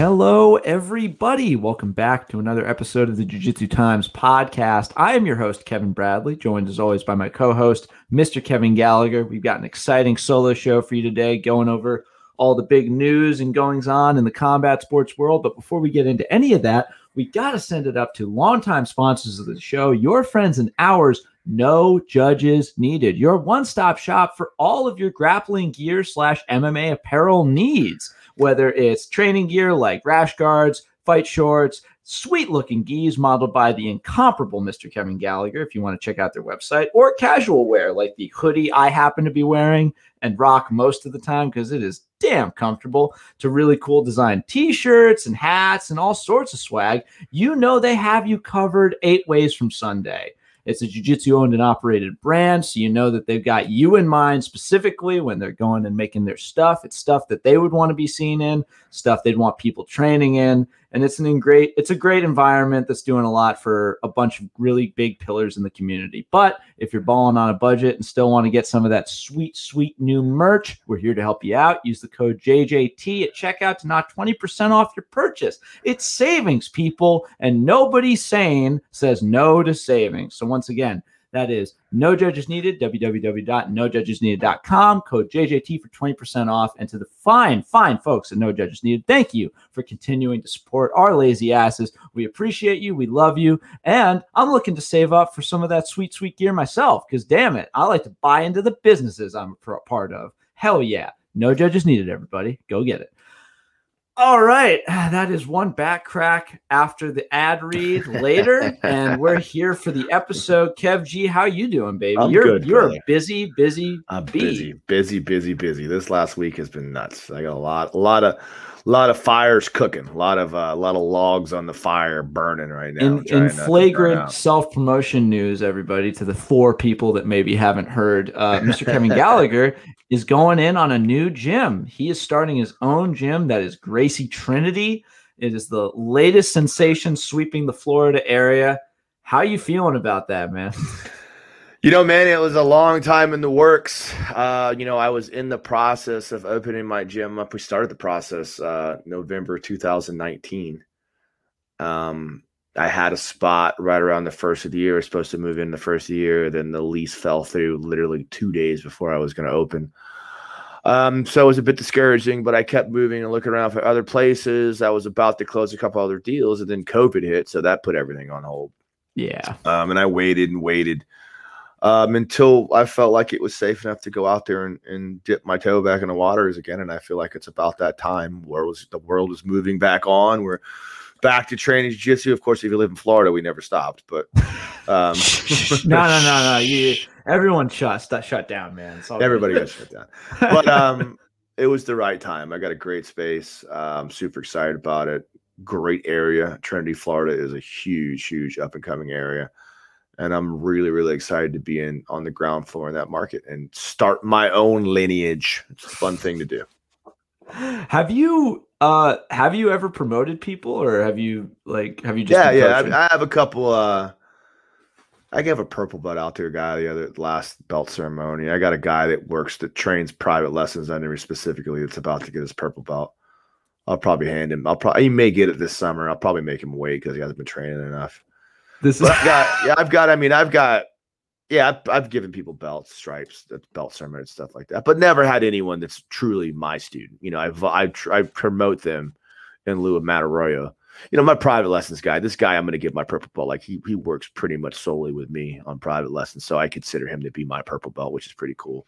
Hello, everybody. Welcome back to another episode of the Jiu Jitsu Times podcast. I am your host, Kevin Bradley, joined as always by my co host, Mr. Kevin Gallagher. We've got an exciting solo show for you today, going over all the big news and goings on in the combat sports world. But before we get into any of that, we got to send it up to longtime sponsors of the show, your friends and ours. No judges needed. Your one-stop shop for all of your grappling gear slash MMA apparel needs whether it's training gear like rash guards, fight shorts, sweet looking gis modeled by the incomparable Mr. Kevin Gallagher, if you want to check out their website, or casual wear like the hoodie I happen to be wearing and rock most of the time because it is damn comfortable, to really cool design t shirts and hats and all sorts of swag. You know they have you covered eight ways from Sunday. It's a jiu-jitsu owned and operated brand, so you know that they've got you in mind specifically when they're going and making their stuff. It's stuff that they would want to be seen in, stuff they'd want people training in, and it's an great it's a great environment that's doing a lot for a bunch of really big pillars in the community. But if you're balling on a budget and still want to get some of that sweet sweet new merch, we're here to help you out. Use the code JJT at checkout to knock 20% off your purchase. It's savings, people, and nobody sane says no to savings. So once again, that is no judges needed, www.nojudgesneeded.com, code JJT for 20% off. And to the fine, fine folks at No Judges Needed, thank you for continuing to support our lazy asses. We appreciate you. We love you. And I'm looking to save up for some of that sweet, sweet gear myself because damn it, I like to buy into the businesses I'm a part of. Hell yeah. No judges needed, everybody. Go get it. All right, that is one back crack after the ad read later, and we're here for the episode. Kev G, how you doing, baby? I'm you're good, you're brother. busy, busy, I'm bee. busy, busy, busy, busy. This last week has been nuts. I got a lot, a lot of, a lot of fires cooking, a lot of, uh, a lot of logs on the fire burning right now. In, in not to burn flagrant self promotion news, everybody, to the four people that maybe haven't heard, uh, Mr. Kevin Gallagher is going in on a new gym. He is starting his own gym that is Gracie Trinity. It is the latest sensation sweeping the Florida area. How you feeling about that, man? You know, man, it was a long time in the works. Uh, you know, I was in the process of opening my gym up. We started the process uh, November 2019. Um, I had a spot right around the first of the year. I was supposed to move in the first the year. Then the lease fell through literally two days before I was going to open. Um, so it was a bit discouraging, but I kept moving and looking around for other places. I was about to close a couple other deals, and then COVID hit, so that put everything on hold. Yeah. Um, and I waited and waited um, until I felt like it was safe enough to go out there and, and dip my toe back in the waters again. And I feel like it's about that time where was the world is moving back on. We're back to training jiu-jitsu. Of course, if you live in Florida, we never stopped. But um, no, no, no, no. You, everyone shut shut down, man. It's all good. everybody got shut down. But um, it was the right time. I got a great space. Uh, I'm super excited about it. Great area. Trinity, Florida is a huge, huge up and coming area. And I'm really, really excited to be in on the ground floor in that market and start my own lineage. It's a fun thing to do. have you uh have you ever promoted people or have you like have you just yeah, yeah. I, I have a couple. uh I gave a purple belt out there guy the other last belt ceremony. I got a guy that works that trains private lessons under me specifically. That's about to get his purple belt. I'll probably hand him. I'll probably he may get it this summer. I'll probably make him wait because he hasn't been training enough. This is I've got yeah, I've got. I mean, I've got. Yeah, I've, I've given people belts, stripes, that belt ceremony, stuff like that, but never had anyone that's truly my student. You know, I've I tr- I promote them in lieu of Matt Arroyo. You know, my private lessons guy. This guy, I'm going to give my purple belt. Like he he works pretty much solely with me on private lessons, so I consider him to be my purple belt, which is pretty cool.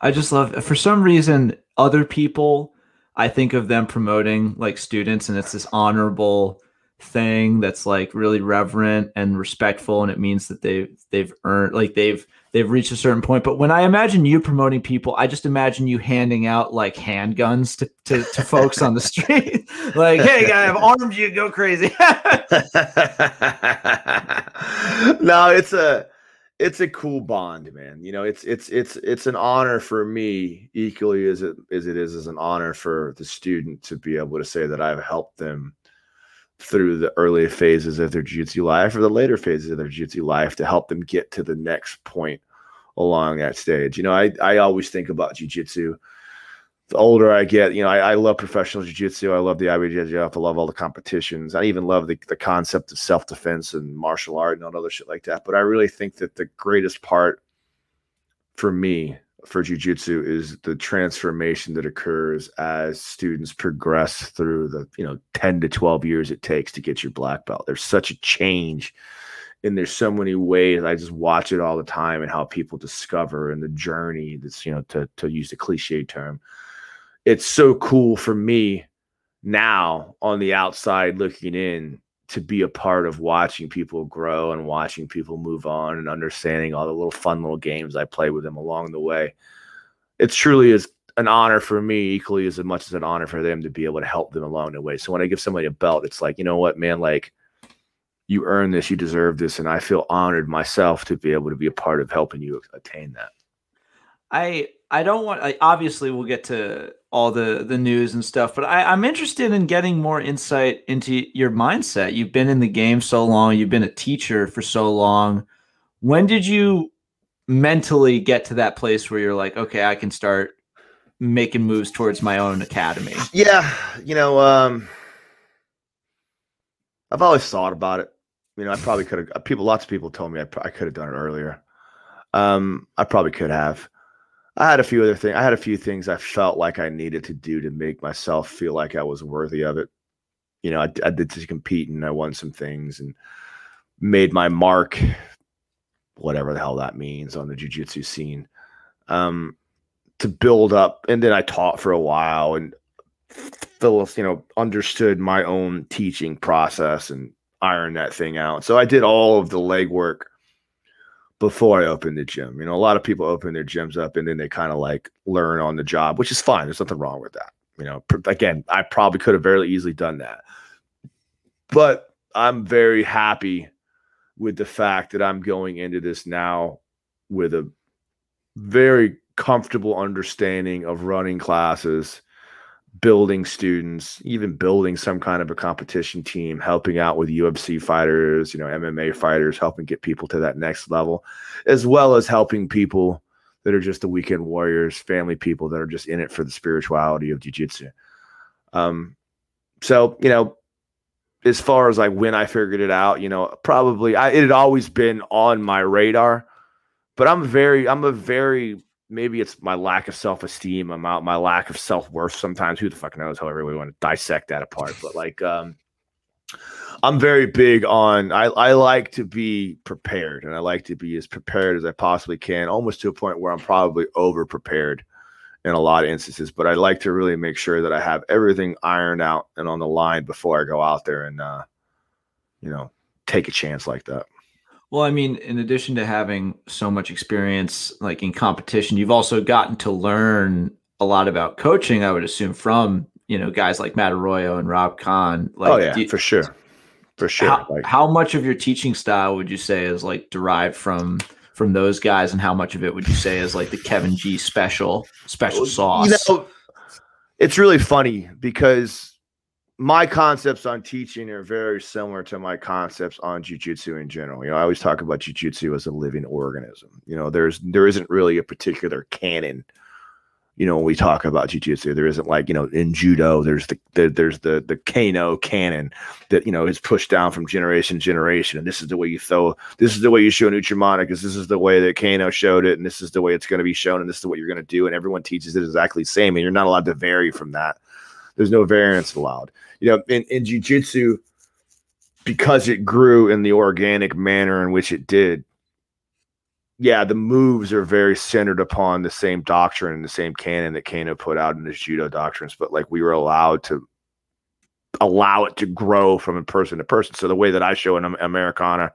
I just love for some reason other people I think of them promoting like students and it's this honorable thing that's like really reverent and respectful and it means that they've they've earned like they've they've reached a certain point. But when i imagine you promoting people i just imagine you handing out like handguns to to, to folks on the street. Like hey guy i've armed you. Go crazy. No, it's a it's a cool bond, man. You know, it's it's it's it's an honor for me equally as it as it is as an honor for the student to be able to say that I've helped them through the early phases of their jiu-jitsu life or the later phases of their jiu-jitsu life to help them get to the next point along that stage. You know, I I always think about jiu-jitsu the older I get, you know, I, I love professional jiu-jitsu. I love the IBJJF. I love all the competitions. I even love the, the concept of self-defense and martial art and all other shit like that. But I really think that the greatest part for me for jiu-jitsu is the transformation that occurs as students progress through the, you know, 10 to 12 years it takes to get your black belt. There's such a change and there's so many ways I just watch it all the time and how people discover and the journey that's, you know, to to use the cliche term it's so cool for me now on the outside looking in to be a part of watching people grow and watching people move on and understanding all the little fun little games I play with them along the way. It truly is an honor for me, equally as much as an honor for them to be able to help them along the way. So when I give somebody a belt, it's like, you know what, man, like you earn this, you deserve this. And I feel honored myself to be able to be a part of helping you attain that. I I don't want. I, obviously, we'll get to all the the news and stuff, but I, I'm interested in getting more insight into your mindset. You've been in the game so long. You've been a teacher for so long. When did you mentally get to that place where you're like, okay, I can start making moves towards my own academy? Yeah, you know, um, I've always thought about it. You know, I probably could have. People, lots of people told me I, I could have done it earlier. Um, I probably could have. I had a few other things. I had a few things I felt like I needed to do to make myself feel like I was worthy of it. You know, I, I did to compete and I won some things and made my mark, whatever the hell that means, on the jujitsu scene. Um, to build up, and then I taught for a while and Phyllis, you know, understood my own teaching process and ironed that thing out. So I did all of the legwork before I opened the gym. You know, a lot of people open their gyms up and then they kind of like learn on the job, which is fine. There's nothing wrong with that. You know, again, I probably could have very easily done that. But I'm very happy with the fact that I'm going into this now with a very comfortable understanding of running classes building students, even building some kind of a competition team, helping out with UFC fighters, you know, MMA fighters, helping get people to that next level, as well as helping people that are just the weekend warriors, family people that are just in it for the spirituality of jiu-jitsu. Um, so, you know, as far as like when I figured it out, you know, probably I, it had always been on my radar, but I'm very, I'm a very maybe it's my lack of self esteem, I'm out my lack of self worth. Sometimes who the fuck knows? However, we want to dissect that apart. But like, um, I'm very big on. I I like to be prepared, and I like to be as prepared as I possibly can, almost to a point where I'm probably over prepared in a lot of instances. But I like to really make sure that I have everything ironed out and on the line before I go out there and, uh, you know, take a chance like that. Well, I mean, in addition to having so much experience like in competition, you've also gotten to learn a lot about coaching, I would assume, from you know guys like Matt Arroyo and Rob Kahn. Like, oh yeah, you, for sure, for sure. How, like, how much of your teaching style would you say is like derived from from those guys, and how much of it would you say is like the Kevin G special special sauce? You know, it's really funny because my concepts on teaching are very similar to my concepts on jujitsu in general. You know, I always talk about jujitsu as a living organism. You know, there's there isn't really a particular canon. You know, when we talk about jujitsu, there isn't like you know in judo. There's the, the there's the the Kano canon that you know is pushed down from generation to generation, and this is the way you throw. This is the way you show Uchimata because this is the way that Kano showed it, and this is the way it's going to be shown, and this is what you're going to do, and everyone teaches it exactly the same, and you're not allowed to vary from that. There's no variance allowed you know, in, in jujitsu, because it grew in the organic manner in which it did, yeah, the moves are very centered upon the same doctrine and the same canon that Kano put out in his judo doctrines, but like we were allowed to allow it to grow from person to person. So the way that I show an Americana,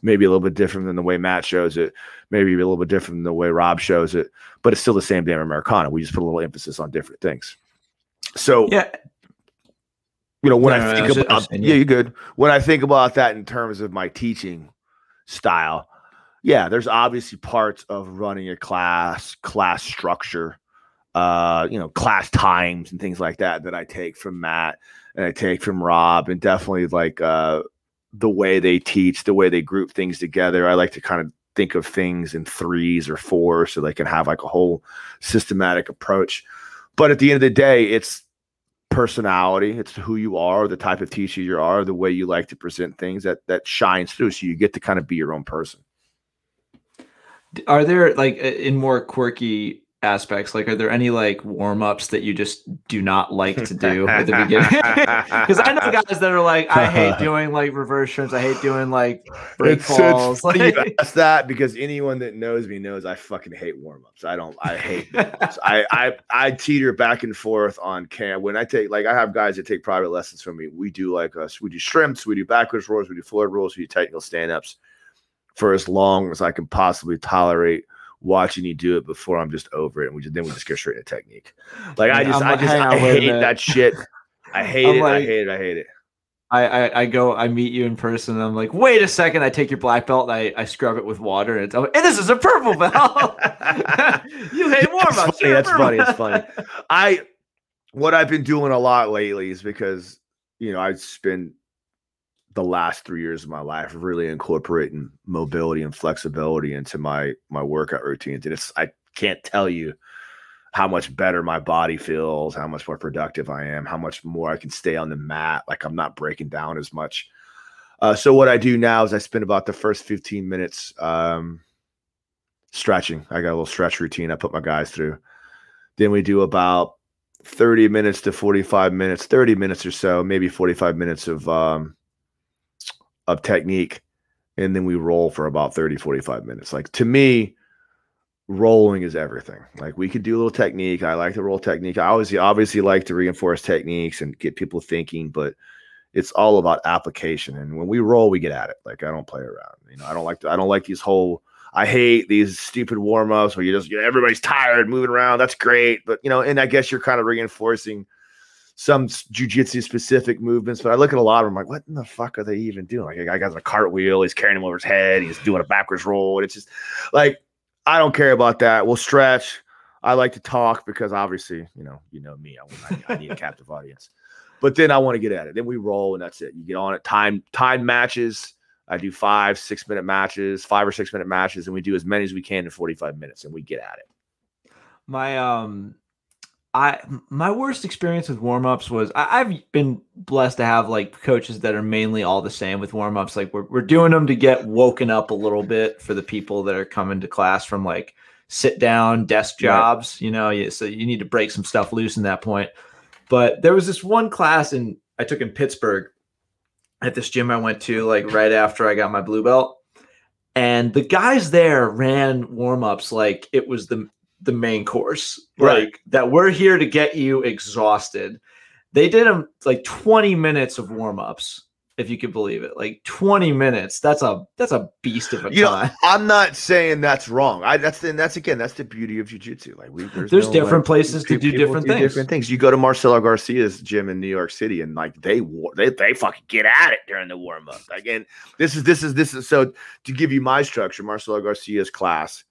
maybe a little bit different than the way Matt shows it, maybe a little bit different than the way Rob shows it, but it's still the same damn Americana. We just put a little emphasis on different things. So yeah, you know, when no, I think no, about yeah, you're good. When I think about that in terms of my teaching style, yeah, there's obviously parts of running a class, class structure, uh, you know, class times and things like that that I take from Matt and I take from Rob, and definitely like uh, the way they teach, the way they group things together. I like to kind of think of things in threes or fours so they can have like a whole systematic approach. but at the end of the day, it's personality, it's who you are, the type of teacher you are, the way you like to present things that that shines through. So you get to kind of be your own person. Are there like in more quirky aspects? Like are there any like warm-ups that you just do not like to do at the beginning? Because i know guys that are like i hate doing like reverse shrimps i hate doing like break it's, falls. It's like, ask that because anyone that knows me knows i fucking hate warm-ups. I don't i hate I, I i teeter back and forth on cam. When i take like i have guys that take private lessons from me. We do like uh, us we do shrimps we do backwards rolls we do forward rolls we do technical stand-ups for as long as i can possibly tolerate watching you do it before I'm just over it, and we just then we just get straight into technique. Like I just, I'm, I just, I hate that shit. I hate it. Like, I hate it. I hate it. I, I, I go I meet you in person and I'm like wait a second I take your black belt and I, I scrub it with water and it's oh, and this is a purple belt you hate warm ups funny, that's funny it's funny I what I've been doing a lot lately is because you know I spend the last three years of my life really incorporating mobility and flexibility into my my workout routines. And it's i can't tell you how much better my body feels how much more productive i am how much more i can stay on the mat. Like i'm not breaking down as much. Uh, so what i do now is i spend about the first 15 minutes um, stretching. I got a little stretch routine i put my guys through. Then we do about 30 minutes to 45 minutes 30 minutes or so maybe 45 minutes of um, of technique and then we roll for about 30 45 minutes. Like to me rolling is everything. Like we could do a little technique. I like the roll technique. I always obviously like to reinforce techniques and get people thinking but it's all about application. And when we roll we get at it. Like i don't play around. You know i don't like to, i don't like these whole i hate these stupid warm-ups where you just you know, everybody's tired moving around. That's great. But you know and i guess you're kind of reinforcing some jujitsu specific movements, but I look at a lot of them like, what in the fuck are they even doing? Like a guy got a cartwheel, he's carrying him over his head, he's doing a backwards roll. And it's just like, I don't care about that. We'll stretch. I like to talk because obviously, you know, you know me, I, I need a captive audience. But then I want to get at it. Then we roll and that's it. You get on it. Time time matches. I do five, six minute matches, five or six minute matches, and we do as many as we can in 45 minutes and we get at it. My um I my worst experience with warm-ups was I, have been blessed to have like coaches that are mainly all the same with warm-ups. Like we're we're doing them to get woken up a little bit for the people that are coming to class from like sit down desk jobs, right. you know, so you need to break some stuff loose in that point. But there was this one class and I took in Pittsburgh at this gym I went to like right after I got my blue belt. And the guys there ran warm-ups like it was the the main course, right? Like, that we're here to get you exhausted. They did them like 20 minutes of warm ups, if you could believe it. Like 20 minutes. That's a that's a beast of a you time. Know, I'm not saying that's wrong. I that's and that's again that's the beauty of jujitsu. Like we there's, there's no, different like, places to do different do things. Different things. You go to Marcelo Garcia's gym in New York City, and like they they they fucking get at it during the warm up. Again, this is this is this is so to give you my structure. Marcelo Garcia's class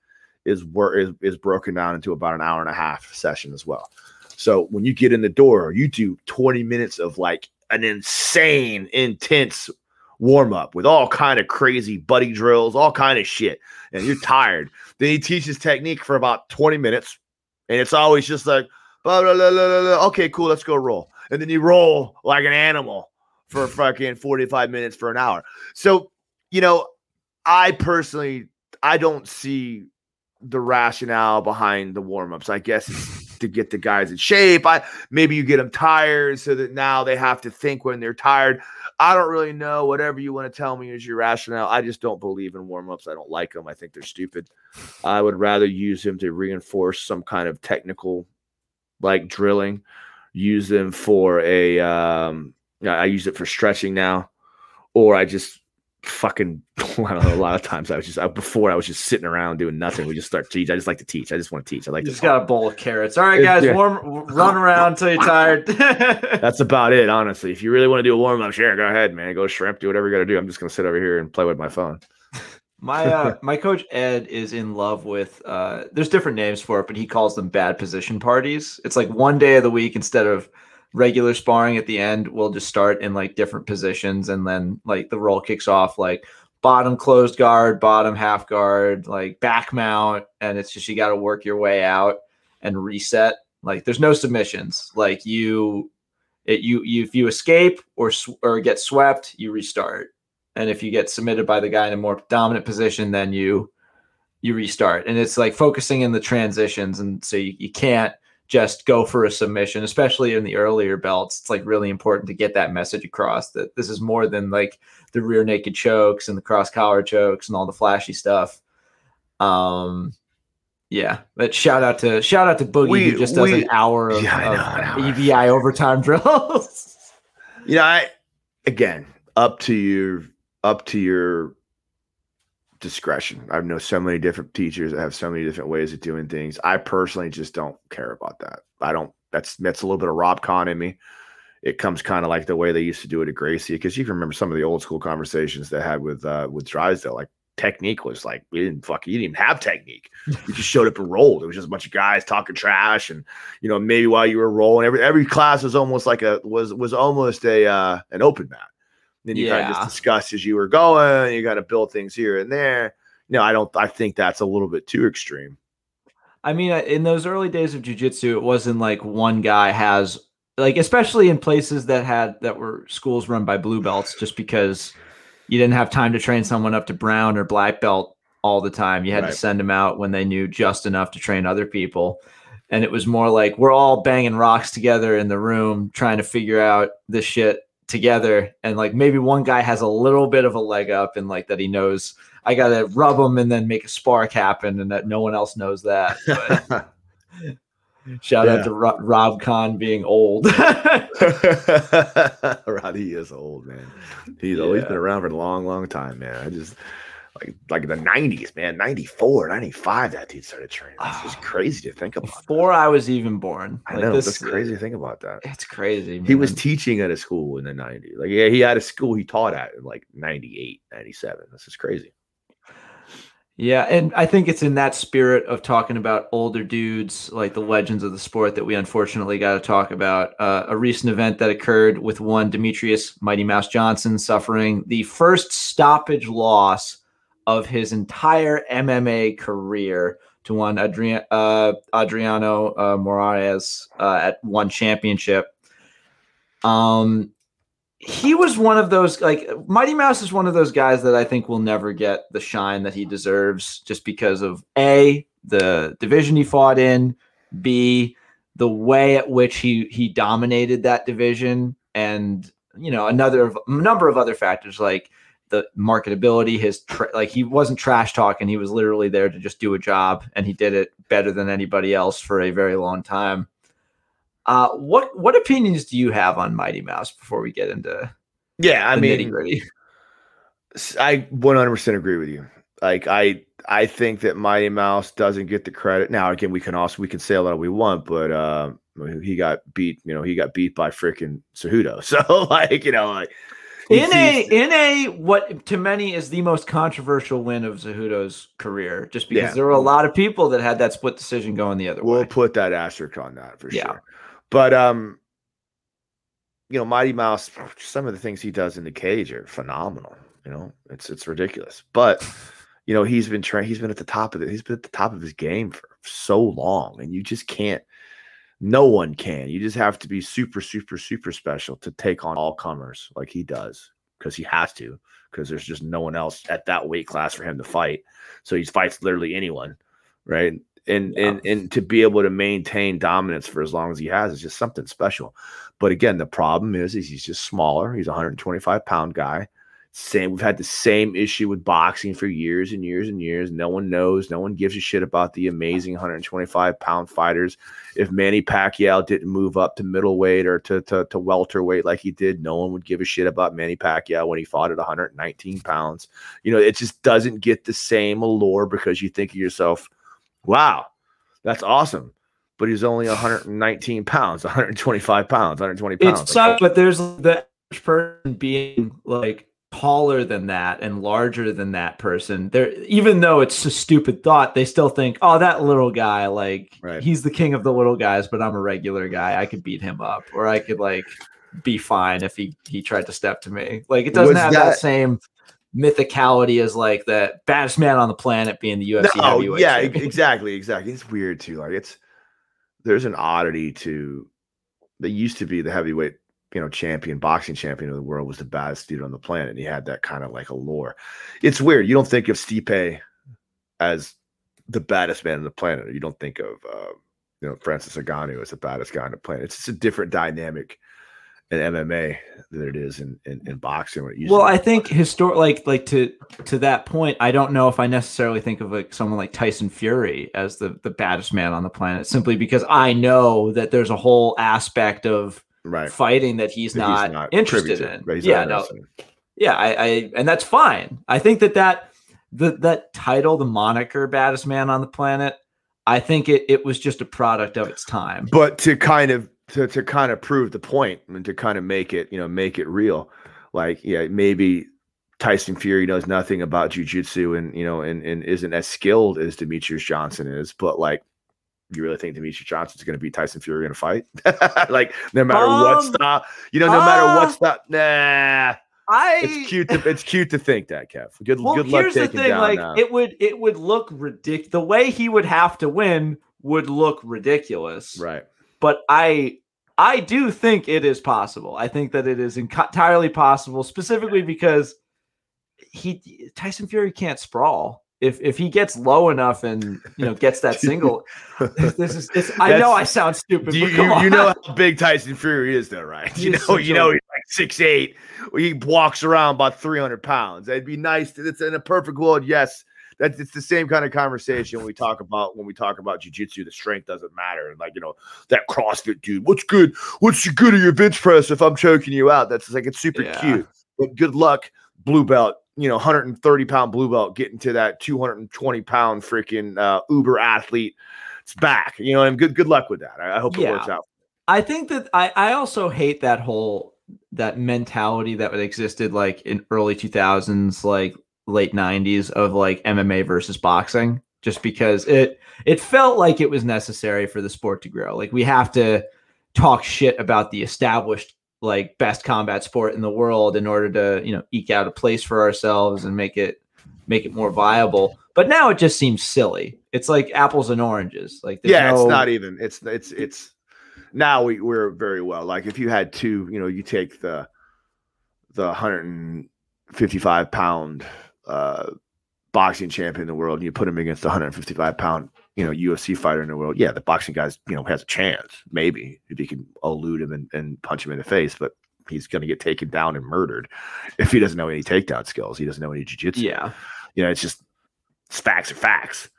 is is is broken down into about an hour and a half session as well. So when you get in the door, you do 20 minutes of like an insane, intense warm up with all kind of crazy buddy drills, all kind of shit, and you're tired. then he teaches technique for about 20 minutes, and it's always just like, blah, blah, blah, blah, blah. okay, cool, let's go roll. And then you roll like an animal for fucking 45 minutes for an hour. So, you know, I personally, I don't see the rationale behind the warm-ups. I guess to get the guys in shape. I maybe you get them tired so that now they have to think when they're tired. I don't really know. Whatever you want to tell me is your rationale. I just don't believe in warm-ups. I don't like them. I think they're stupid. I would rather use them to reinforce some kind of technical like drilling. Use them for a um I use it for stretching now. Or I just fucking I don't know. A lot of times I was just I, before I was just sitting around doing nothing. We just start teach. I just like to teach. I just want to teach. I like. You just got a bowl of carrots. All right, guys, yeah. warm run around until you're tired. That's about it, honestly. If you really want to do a warm up, sure, go ahead, man. Go shrimp, do whatever you got to do. I'm just gonna sit over here and play with my phone. My uh, my coach Ed is in love with. Uh, there's different names for it, but he calls them bad position parties. It's like one day of the week instead of regular sparring at the end we'll just start in like different positions and then like the roll kicks off like bottom closed guard bottom half guard like back mount and it's just you got to work your way out and reset Like there's no submissions. Like you, it, you, you if you escape or or get swept, you restart. And if you get submitted by the guy in a more dominant position, then you you restart. And it's like focusing in the transitions, and so you, you can't just go for a submission, especially in the earlier belts. It's like really important to get that message across that this is more than like the rear naked chokes and the cross collar chokes and all the flashy stuff. Um, yeah, but shout out to shout out to Boogie we, who just does we, an hour of, yeah, of EVI overtime drills. you know, I again up to your up to your discretion. I know so many different teachers that have so many different ways of doing things. I personally just don't care about that. I don't. That's that's a little bit of Rob Kahn in me. It comes kind of like the way they used to do it at Gracie, because you can remember some of the old school conversations they had with uh, with Drysdale. Like technique was like we didn't fuck you didn't even have technique. You just showed up and rolled. It was just a bunch of guys talking trash, and you know maybe while you were rolling, every every class was almost like a was was almost a uh, an open mat. Then you yeah. kind of just discuss as you were going. You got to build things here and there. No, I don't. I think that's a little bit too extreme. I mean, uh, in those early days of jujitsu, it wasn't like one guy has like, especially in places that had that were schools run by blue belts, just because you didn't have time to train someone up to brown or black belt all the time. You had right. to send them out when they knew just enough to train other people. And it was more like we're all banging rocks together in the room trying to figure out this shit together and like maybe one guy has a little bit of a leg up and like that he knows I got to rub him and then make a spark happen and that no one else knows that. shout yeah. out to Rob, Rob Kahn being old. Rod, he is old, man. He's oh, yeah. always been around for a long, long time, man. I just like like the 90s, man, 94, 95, that dude started training. It's just crazy to think about. Before that. I was even born. I like know, this, it's crazy to think about that. It's crazy. Man. He was teaching at a school in the 90s. Like, yeah, he had a school he taught at in like 98, 97. This is crazy. Yeah, and I think it's in that spirit of talking about older dudes, like the legends of the sport, that we unfortunately got to talk about. Uh, a recent event that occurred with one Demetrious Mighty Mouse Johnson suffering the first stoppage loss of his entire MMA career to one uh, Adriano uh, Moraes uh, at one championship. Um, he was one of those like Mighty Mouse is one of those guys that I think will never get the shine that he deserves just because of a the division he fought in, b the way at which he he dominated that division, and you know another number of other factors like the marketability, his tra- like he wasn't trash talking. He was literally there to just do a job, and he did it better than anybody else for a very long time. Uh, what what opinions do you have on Mighty Mouse before we get into? Yeah, I mean, gritty? I 100% agree with you. Like I I think that Mighty Mouse doesn't get the credit. Now again, we can also we can say a lot we want, but uh, he got beat. You know, he got beat by freaking Cejudo. So like you know like in a in a what to many is the most controversial win of Cejudo's career, just because yeah. there were a lot of people that had that split decision going the other we'll way. We'll put that asterisk on that for yeah. sure. But um, you know, Mighty Mouse, some of the things he does in the cage are phenomenal. You know, it's it's ridiculous. But you know, he's been trained. He's been at the top of it. He's been at the top of his game for so long, and you just can't. No one can. You just have to be super, super, super special to take on all comers like he does because he has to because there's just no one else at that weight class for him to fight. So he fights literally anyone, right? And yeah. and and to be able to maintain dominance for as long as he has is just something special. But again, the problem is, is he's just smaller. He's a 125 pound guy. Same, we've had the same issue with boxing for years and years and years. No one knows, no one gives a shit about the amazing 125 pound fighters. If Manny Pacquiao didn't move up to middleweight or to, to, to welterweight like he did, no one would give a shit about Manny Pacquiao when he fought at 119 pounds. You know, it just doesn't get the same allure because you think of yourself, wow, that's awesome but he's only 119 pounds, 125 pounds, 120 pounds. It's sucks, but there's the person being like taller than that and larger than that person there even though it's a stupid thought they still think oh that little guy like right. he's the king of the little guys but i'm a regular guy i could beat him up or i could like be fine if he he tried to step to me like it doesn't Was have that, that, same mythicality as like the baddest man on the planet being the UFC no, yeah champion. exactly exactly it's weird too like it's there's an oddity to they used to be the heavyweight you know champion boxing champion of the world was the baddest dude on the planet and he had that kind of like allure it's weird you don't think of Stipe as the baddest man on the planet you don't think of uh, you know Francis Ngannou as the baddest guy on the planet it's just a different dynamic in MMA than it is in in, in boxing. well, I think historic like like to to that point, I don't know if I necessarily think of like someone like Tyson Fury as the the baddest man on the planet, simply because I know that there's a whole aspect of right. fighting that he's, not, he's not, interested in. Right, yeah, no, yeah, I, I and that's fine. I think that that the that title, the moniker "baddest man on the planet," I think it it was just a product of its time. But to kind of to to kind of prove the point and to kind of make it you know make it real like yeah maybe Tyson Fury knows nothing about jujitsu and you know and, and isn't as skilled as Demetrious Johnson is, but like you really think Demetrious Johnson's going to beat Tyson Fury in a fight? like no matter um, what stop, you know, no uh, matter what stop, nah. I it's cute to it's cute to think that, Kev. Good well, good luck here's the thing, like now. it would it would look ridiculous. The way he would have to win would look ridiculous. Right but I I do think it is possible. I think that it is entirely possible, specifically because he Tyson Fury can't sprawl. If if he gets low enough and you know gets that single, this is this, I know I sound stupid. You, you, you, know how big Tyson Fury is, though, right? You know, you know he's like six eight. He walks around about three hundred pounds. It'd be nice. To, it's in a perfect world. Yes, that's it's the same kind of conversation when we talk about when we talk about jujitsu. The strength doesn't matter, and like you know that CrossFit dude. What's good? What's the good of your bench press if I'm choking you out? That's like it's super yeah. cute. But good luck, blue belt. You know, 130 pound blue belt getting to that 220 pound freaking uh, Uber athlete. It's back. You know, and good good luck with that. I, I hope yeah. it works out. I think that I I also hate that whole that mentality that existed like in early 2000s like late 90s of like MMA versus boxing just because it it felt like it was necessary for the sport to grow. Like we have to talk shit about the established like best combat sport in the world in order to, you know, eke out a place for ourselves and make it make it more viable. But now it just seems silly. It's like apples and oranges. Like yeah, no... it's not even. It's it's it's now we we're very well. Like if you had two, you know, you take the the 155 pound uh, boxing champion in the world and you put him against the 155 pound you know UFC fighter in the world, yeah, the boxing guy's you know has a chance maybe if he can elude him and, and punch him in the face, but he's going to get taken down and murdered if he doesn't know any takedown skills. He doesn't know any jiu-jitsu. Yeah, you know, it's just it's facts are facts.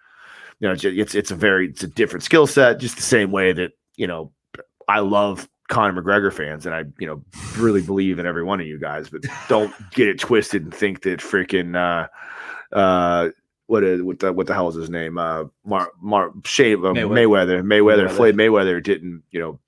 You know, it's it's a very it's a different skill set. Just the same way that you know I love Conor McGregor fans, and I, you know, really believe in every one of you guys, but don't get it twisted and think that freaking uh uh what is what the what the hell is his name? Uh Mar Mar Shave uh, Mayweather. Mayweather. Mayweather. Mayweather. Floyd Mayweather didn't, you know,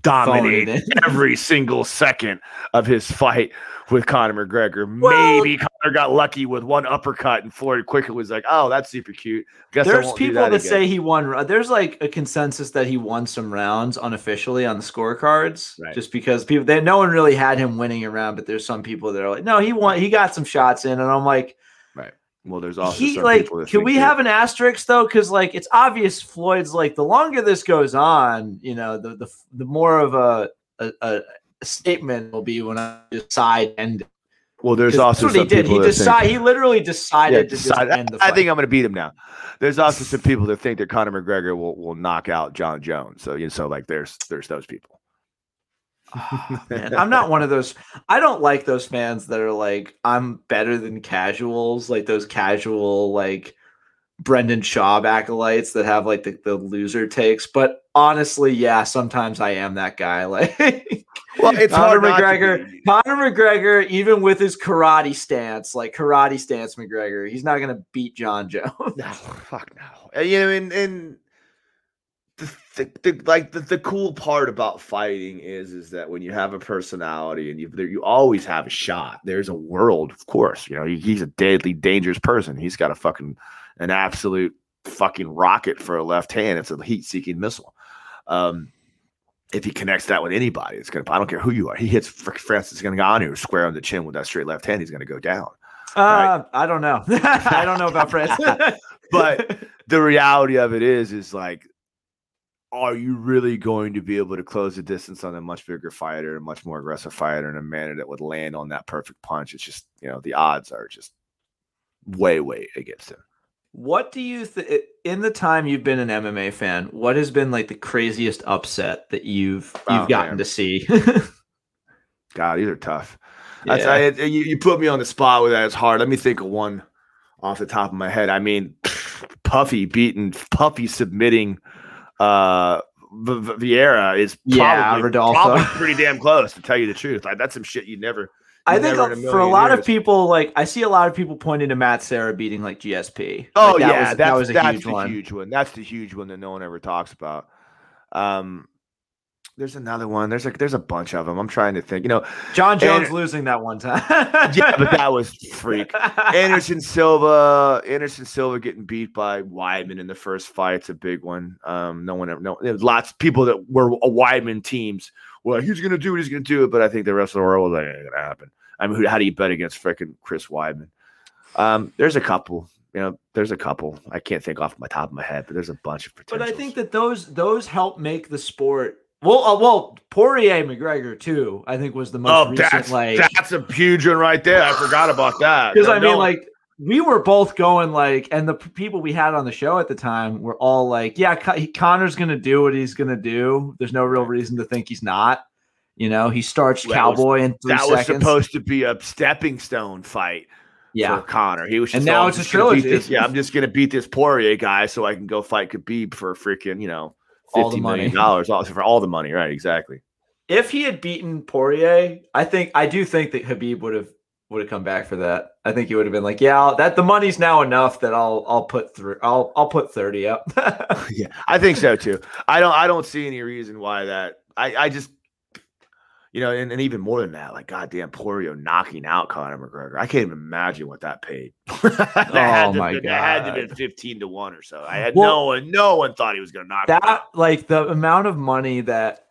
dominate every single second of his fight with Conor McGregor. Well, Maybe Conor got lucky with one uppercut, and Floyd quickly was like, "Oh, that's super cute." Guess there's people that, that say he won. There's like a consensus that he won some rounds unofficially on the scorecards, right. just because people they no one really had him winning a round, but there's some people that are like, "No, he won. He got some shots in," and I'm like. Well, there's also he like. Can we that, have an asterisk though? Because like it's obvious Floyd's like the longer this goes on, you know, the the the more of a a, a statement will be when I decide and well, there's also what he did. He decided. He literally decided yeah, to decide, end the fight. I think I'm going to beat him now. There's also some people that think that Conor McGregor will, will knock out Jon Jones. So you know, so like there's there's those people. Man, I'm not one of those. I don't like those fans that are like, I'm better than casuals, like those casual like Brendan Schaub acolytes that have like the, the loser takes. But honestly, yeah, sometimes I am that guy. Like, well, it's Conor McGregor. Conor McGregor, even with his karate stance, like karate stance McGregor, he's not gonna beat Jon Jones. No, fuck no. Uh, you know, and and the, the, like the, the cool part about fighting is is that when you have a personality and you you always have a shot. There's a world, of course. You know, he's a deadly dangerous person. He's got a fucking an absolute fucking rocket for a left hand. It's a heat seeking missile. Um, if he connects that with anybody, it's gonna. I don't care who you are. He hits Francis Ngannou square on the chin with that straight left hand. He's gonna go down. Uh, right? I don't know. I don't know about Francis. but the reality of it is, is like are you really going to be able to close the distance on a much bigger fighter, a much more aggressive fighter, and a manner that would land on that perfect punch? It's just, you know, the odds are just way, way against him. What do you think in the time you've been an MMA fan? What has been like the craziest upset that you've you've oh, gotten man. to see? God, these are tough. Yeah. I, you, you put me on the spot with that. It's hard. Let me think of one off the top of my head. I mean, Puffy beating Puffy submitting uh v- v- Vieira is probably, yeah, probably pretty damn close to tell you the truth. Like that's some shit you never. I think a, for a lot years. of people, like I see a lot of people pointing to Matt Serra beating like GSP. Oh like, that yeah, was, that was a that's huge the one. huge one. That's the huge one that no one ever talks about. Um, there's another one. There's like there's a bunch of them. I'm trying to think. You know, Jon Jones and, losing that one time. yeah, but that was freak. Anderson Silva, Anderson Silva getting beat by Weidman in the first fight. It's a big one. Um, no one ever. No, there's lots of people that were Weidman teams. Well, he's gonna do it. he's gonna do it, but I think the rest of the world was like, ain't gonna happen. I mean, how do you bet against freaking Chris Weidman? Um, there's a couple you know, there's a couple. I can't think off my top of my head, but there's a bunch of potential. But I think that those those help make the sport well, uh, well, Poirier McGregor too. I think was the most oh, recent. That's, like that's a huge one right there. I forgot about that. Because I mean, no. like we were both going like, and the people we had on the show at the time were all like, "Yeah, Conor's gonna do what he's gonna do. There's no real reason to think he's not." You know, he starts that Cowboy was, in three that seconds. was supposed to be a stepping stone fight. Yeah, for Conor. He was, and now it's a trilogy. This, yeah, I'm just gonna beat this Poirier guy so I can go fight Khabib for freaking, you know, all the money dollars for all the money, right? Exactly. If he had beaten Poirier, I think I do think that Khabib would have would have come back for that. I think he would have been like, "Yeah, that the money's now enough that I'll I'll put through I'll I'll put thirty up." yeah, I think so too. I don't I don't see any reason why that. I I just you know, and, and even more than that, like goddamn Poirier knocking out Conor McGregor. I can't even imagine what that paid. that oh my been, god, that had to been fifteen to one or so. I had well, no one, no one thought he was going to knock that. Like the amount of money that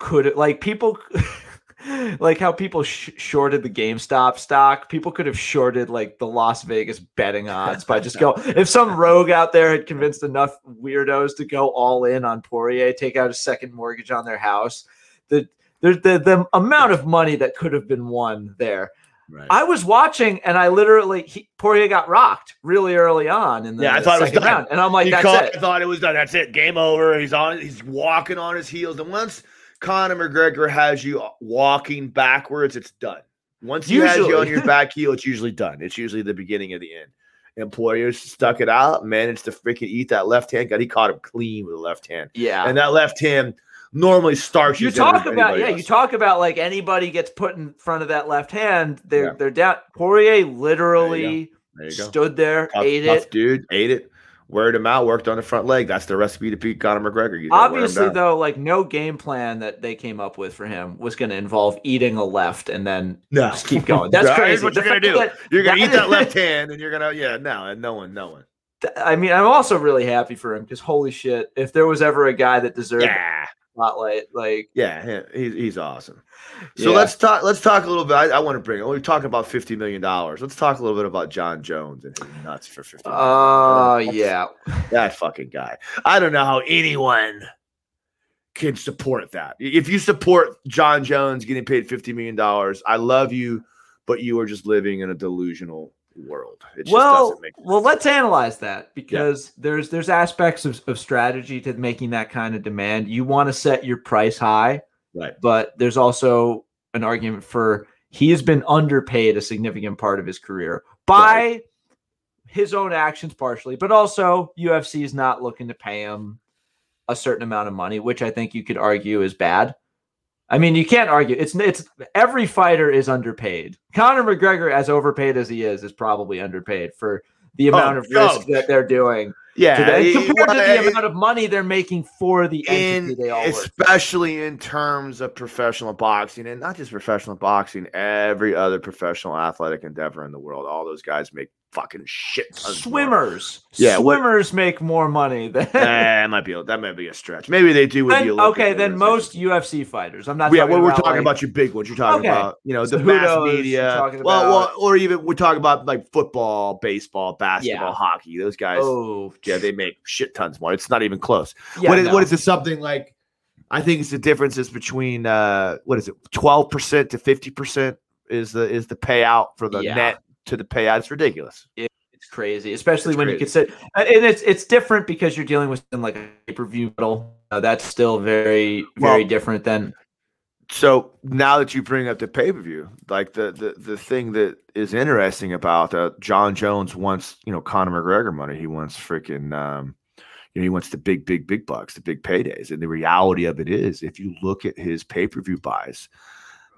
could, like people. like how people sh- shorted the GameStop stock, people could have shorted like the Las Vegas betting odds by just go. If some rogue out there had convinced enough weirdos to go all in on Poirier, take out a second mortgage on their house, the there's the, the amount of money that could have been won there. Right. I was watching and I literally he, Poirier got rocked really early on in the yeah. I thought it was done. round, and I'm like, he that's caught, it. I thought it was done. That's it. Game over. He's on. He's walking on his heels, and once Conor McGregor has you walking backwards, it's done. Once he usually. has you on your back heel, it's usually done. It's usually the beginning of the end. Poirier stuck it out, managed to freaking eat that left hand. God, he caught him clean with the left hand. Yeah, and that left hand normally starts. You talk about yeah, else. you talk about like anybody gets put in front of that left hand, they're yeah. they're down. Poirier literally there there stood there, tough, ate tough it, dude, ate it. Weared him out, worked on the front leg. That's the recipe to beat Conor McGregor. You Obviously, though, like no game plan that they came up with for him was going to involve eating a left and then no. just keep going. That's crazy. What you're going to do. That, you're going to eat that left hand, and you're going to yeah, no, and no one, no one. I mean, I'm also really happy for him because holy shit, if there was ever a guy that deserved yeah spotlight. Like, yeah, he's he's awesome. So yeah. let's talk. Let's talk a little bit. I, I want to bring. We're talking about fifty million dollars. Let's talk a little bit about Jon Jones and his nuts for fifty. Oh uh, yeah, that fucking guy. I don't know how anyone can support that. If you support Jon Jones getting paid fifty million dollars, I love you, but you are just living in a delusional world. well, well, let's analyze that because yeah. there's there's aspects of, of strategy to making that kind of demand. You want to set your price high, right? But there's also an argument for he has been underpaid a significant part of his career by right. his own actions, partially, but also UFC is not looking to pay him a certain amount of money, which I think you could argue is bad. I mean, you can't argue. It's it's every fighter is underpaid. Conor McGregor, as overpaid as he is, is probably underpaid for the oh, amount oh, of risk oh. that they're doing. Yeah, compared to the amount of money they're making for the entity in, they all especially work. in terms of professional boxing and not just professional boxing, every other professional athletic endeavor in the world. All those guys make fucking shit. tons more. Swimmers, Yeah, what- swimmers make more money than. It might be a, that might be a stretch. Maybe they do with Then- the Olympic okay, then most. UFC fighters. I'm not. yeah, well, we're about, talking like- about your big ones. You're talking Okay. about, you know, the mass? Media. well, well, or even we're talking about like football, baseball, basketball, Yeah. hockey. Those guys, Oh, yeah, they make shit tons more. It's not even close. yeah, what is no. what is it? Something like I think it's the differences between uh what is it, twelve percent to fifty percent is the is the payout for the Yeah. net to the payout. It's ridiculous. It's crazy, especially It's when you crazy. consider, and it's it's different because you're dealing with like a pay per view battle. Uh, that's still very very Well- different than So now that you bring up the pay per view, like the, the the thing that is interesting about uh, Jon Jones wants you know Conor McGregor money. He wants freaking um, you know he wants the big big big bucks, the big paydays. And the reality of it is, if you look at his pay per view buys,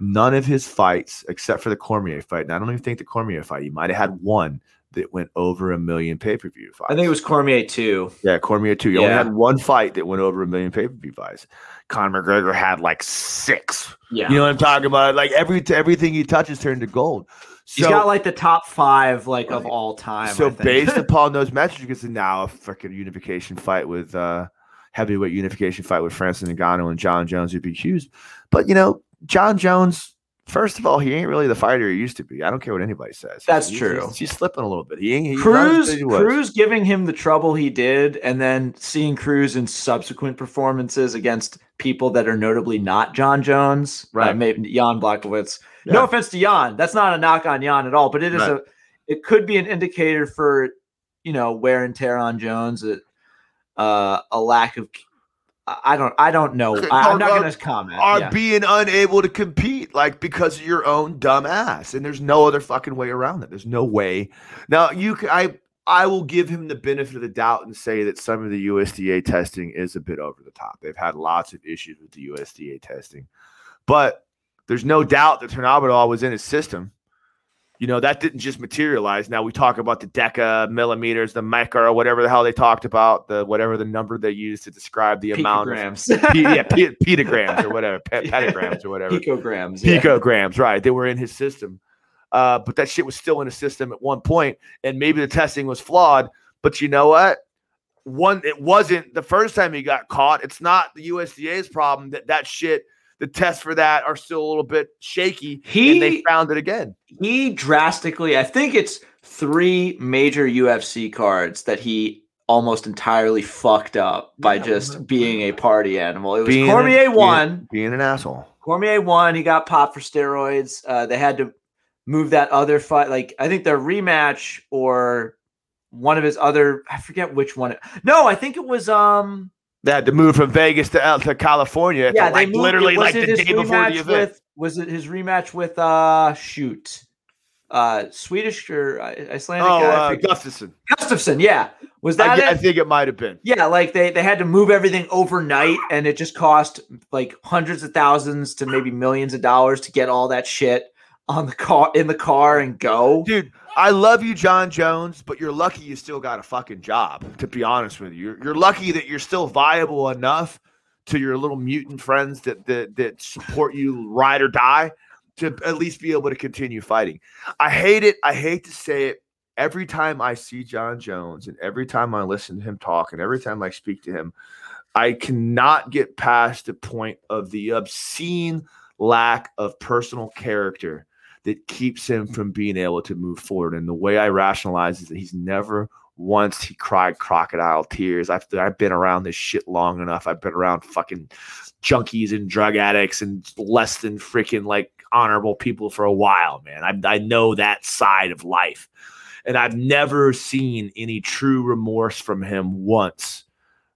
none of his fights except for the Cormier fight. And I don't even think the Cormier fight. He might have had one that went over a million pay per view fights. I think it was Cormier too. Yeah, Cormier too. He only had one fight that went over a million pay per view buys. Conor McGregor had like six. Yeah, You know what I'm talking about? Like every everything he touches turned to gold. he's So, got like the top five like of all time. so I think. based upon those metrics, you can see now a freaking unification fight with uh heavyweight unification fight with Francis Ngannou and Jon Jones would be huge. But you know, Jon Jones, first of all, he ain't really the fighter he used to be. I don't care what anybody says. That's He's- true. He's, he's slipping a little bit. He ain't. Cruz, he. Cruz giving him the trouble he did, and then seeing Cruz in subsequent performances against people that are notably not Jon Jones, uh, Right. maybe Jan Blachowicz. Yeah. No offense to Jan, that's not a knock on Jan at all, but it is Right. a, it could be an indicator for you know wear and tear on Jones, a, uh, a lack of. I don't. I don't know. I, am not going to comment. are yeah. being unable to compete, like because of your own dumb ass, and there's no other fucking way around it. There's no way. Now you, can, I, I will give him the benefit of the doubt and say that some of the USADA testing is a bit over the top. They've had lots of issues with the USADA testing, but there's no doubt that Turinabol was in his system. You know that didn't just materialize. Now we talk about the deca millimeters, the micro, or whatever the hell they talked about, the whatever the number they used to describe the amount of P- yeah, p- petagrams or whatever, pe- petagrams or whatever, picograms, yeah. picograms, right? They were in his system, uh, but that shit was still in his system at one point, and maybe the testing was flawed. But you know what? One, it wasn't the first time he got caught. It's not the USADA's problem that that shit. The tests for that are still a little bit shaky, and they He- found it again. he drastically i think it's three major ufc cards that he almost entirely fucked up by Yeah, just being a party animal. It was Being cormier being- one being an asshole. cormier one he got popped for steroids. Uh, they had to move that other fight. Like i think their rematch or one of his other i forget which one it, no i think it was um They had to move from Vegas to out to California. yeah like they moved, literally like the day before the event. with was it his rematch with uh shoot uh swedish or uh, icelandic oh, guy? I uh. Gustafsson. Gustafsson, yeah. Was that I it? think it might have been. yeah, like they they had to move everything overnight and it just cost like hundreds of thousands to maybe millions of dollars to get all that shit on the car in the car and go. Dude, I love you, Jon Jones, but you're lucky you still got a fucking job, to be honest with you. You're, you're lucky that you're still viable enough to your little mutant friends that, that that support you ride or die to at least be able to continue fighting. I hate it. I hate to say it. Every time I see Jon Jones and every time I listen to him talk and every time I speak to him, I cannot get past the point of the obscene lack of personal character that keeps him from being able to move forward. And the way I rationalize is that he's never once he cried crocodile tears. I've I've been around this shit long enough. I've been around fucking junkies and drug addicts and less than freaking like honorable people for a while, man. I I know that side of life. And I've never seen any true remorse from him once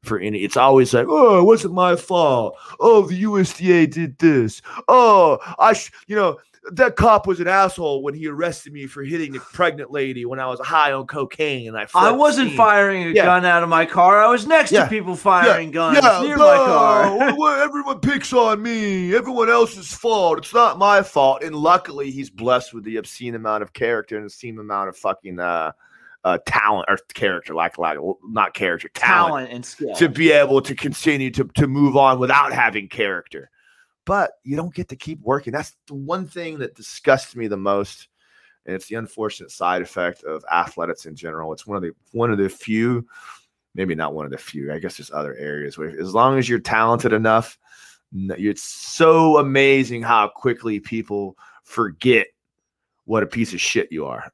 for any. It's always like, oh, it wasn't my fault. Oh, the USADA did this. Oh, I, sh-, you know, that cop was an asshole when he arrested me for hitting a pregnant lady when I was high on cocaine and I. I wasn't firing a Yeah. gun out of my car. I was next Yeah. to people firing guns Yeah, near no, my car. everyone picks on me. Everyone else's fault. It's not my fault. And luckily, he's blessed with the obscene amount of character and obscene amount of fucking uh, uh, talent or character, like like not character, talent, Talent and skill. to be able to continue to to move on without having character. But you don't get to keep working. That's the one thing that disgusts me the most. and it's the unfortunate side effect of athletics in general. It's one of the one of the few, maybe not one of the few. I guess there's other areas where as long as you're talented enough, it's so amazing how quickly people forget what a piece of shit you are.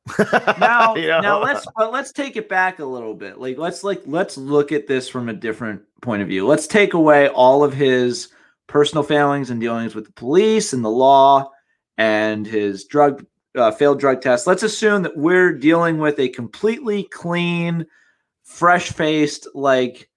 now, you know? now let's let's take it back a little bit. Like let's like let's look at this from a different point of view. Let's take away all of his personal failings and dealings with the police and the law and his drug uh, failed drug test. Let's assume that we're dealing with a completely clean, fresh-faced like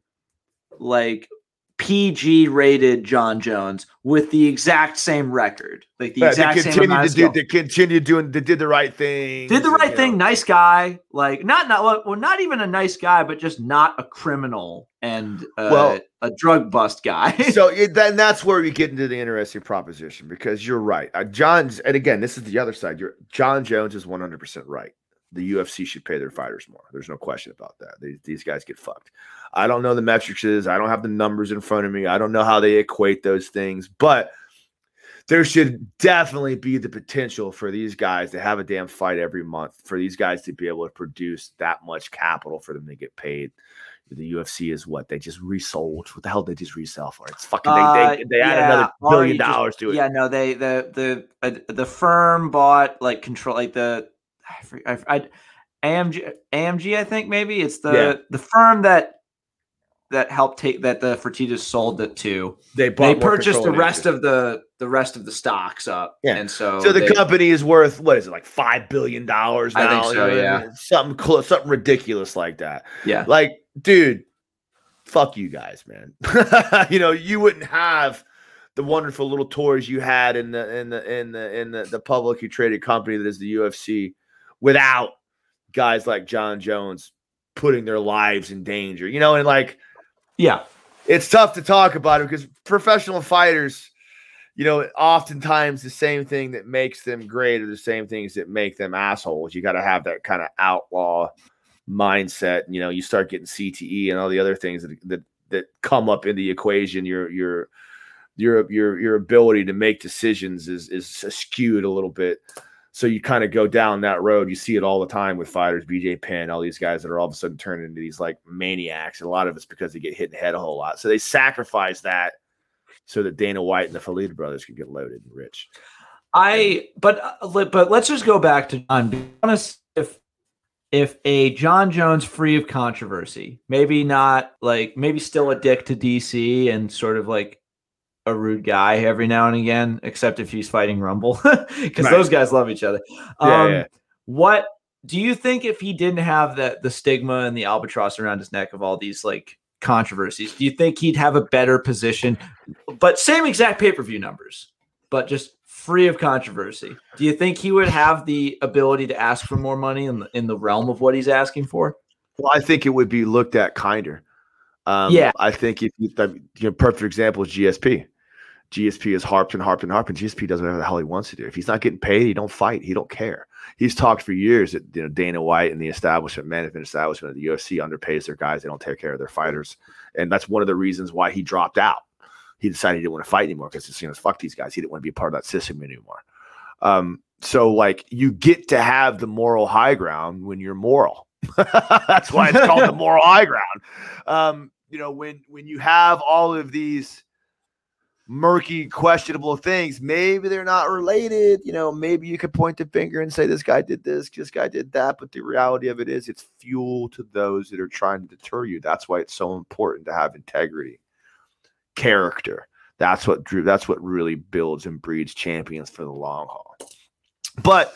like PG rated Jon Jones with the exact same record, like the exact they same amount to do, They continue doing. They did the right thing. Did the right thing. Know. Nice guy. Like not not well, not even a nice guy, but just not a criminal and uh, well a drug bust guy. so it, then that's where we get into the interesting proposition because you're right. Uh, Jon's and again, this is the other side. You're, Jon Jones is 100 percent right the UFC should pay their fighters more. There's no question about that. These, these guys get fucked. I don't know the metrics. I don't have the numbers in front of me. I don't know how they equate those things, but there should definitely be the potential for these guys to have a damn fight every month, for these guys to be able to produce that much capital for them to get paid. The UFC is what they just resold. What the hell did they just resell for? It's fucking. They, they, uh, they add yeah, another billion dollars to it. Yeah, no, they the the uh, the firm bought like control like the I, I, I AMG AMG I think maybe it's the yeah. the firm that that helped take that the Fertittas sold it to. They bought they purchased the rest of the the rest of the stocks up. Yeah, and so so the they, company is worth what is it like five billion dollars now? I think so. Yeah, something close, something ridiculous like that. Yeah, like dude, fuck you guys, man. you know you wouldn't have the wonderful little tours you had in the in the in the in the, the publicly traded company that is the UFC without guys like Jon Jones putting their lives in danger. You know, and like, yeah, it's tough to talk about it because professional fighters, you know, oftentimes the same thing that makes them great are the same things that make them assholes. You got to have that kind of outlaw mindset. You know, you start getting CTE and all the other things that that that come up in the equation. Your your your your your ability to make decisions is is skewed a little bit. So you kind of go down that road. You see it all the time with fighters, BJ Penn, all these guys that are all of a sudden turning into these like maniacs. And a lot of it's because they get hit in the head a whole lot. So they sacrifice that so that Dana White and the Fertitta brothers can get loaded and rich. I but uh, but let's just go back to Jon. Be honest, if if a Jon Jones free of controversy, maybe not like maybe still a dick to DC and sort of like a rude guy every now and again, except if he's fighting Rumble, because right. those guys love each other. Um, yeah, yeah. What do you think if he didn't have the the stigma and the albatross around his neck of all these like controversies? Do you think he'd have a better position? But same exact pay per view numbers, but just free of controversy. Do you think he would have the ability to ask for more money in the in the realm of what he's asking for? Well, I think it would be looked at kinder. Um, yeah, I think if you, you know, perfect example is GSP. GSP is harped and harped and harped, and GSP does whatever the hell he wants to do. If he's not getting paid, he don't fight. He don't care. He's talked for years that you know Dana White and the establishment, management establishment of the UFC underpays their guys. They don't take care of their fighters, and that's one of the reasons why he dropped out. He decided he didn't want to fight anymore because it's you know fuck these guys. He didn't want to be a part of that system anymore. Um, so like you get to have the moral high ground when you're moral. that's why it's called the moral high ground. Um, you know when when you have all of these murky, questionable things. Maybe they're not related. You know, maybe you could point the finger and say this guy did this, this guy did that. But the reality of it is, it's fuel to those that are trying to deter you. That's why it's so important to have integrity, character. That's what drew. That's what really builds and breeds champions for the long haul. But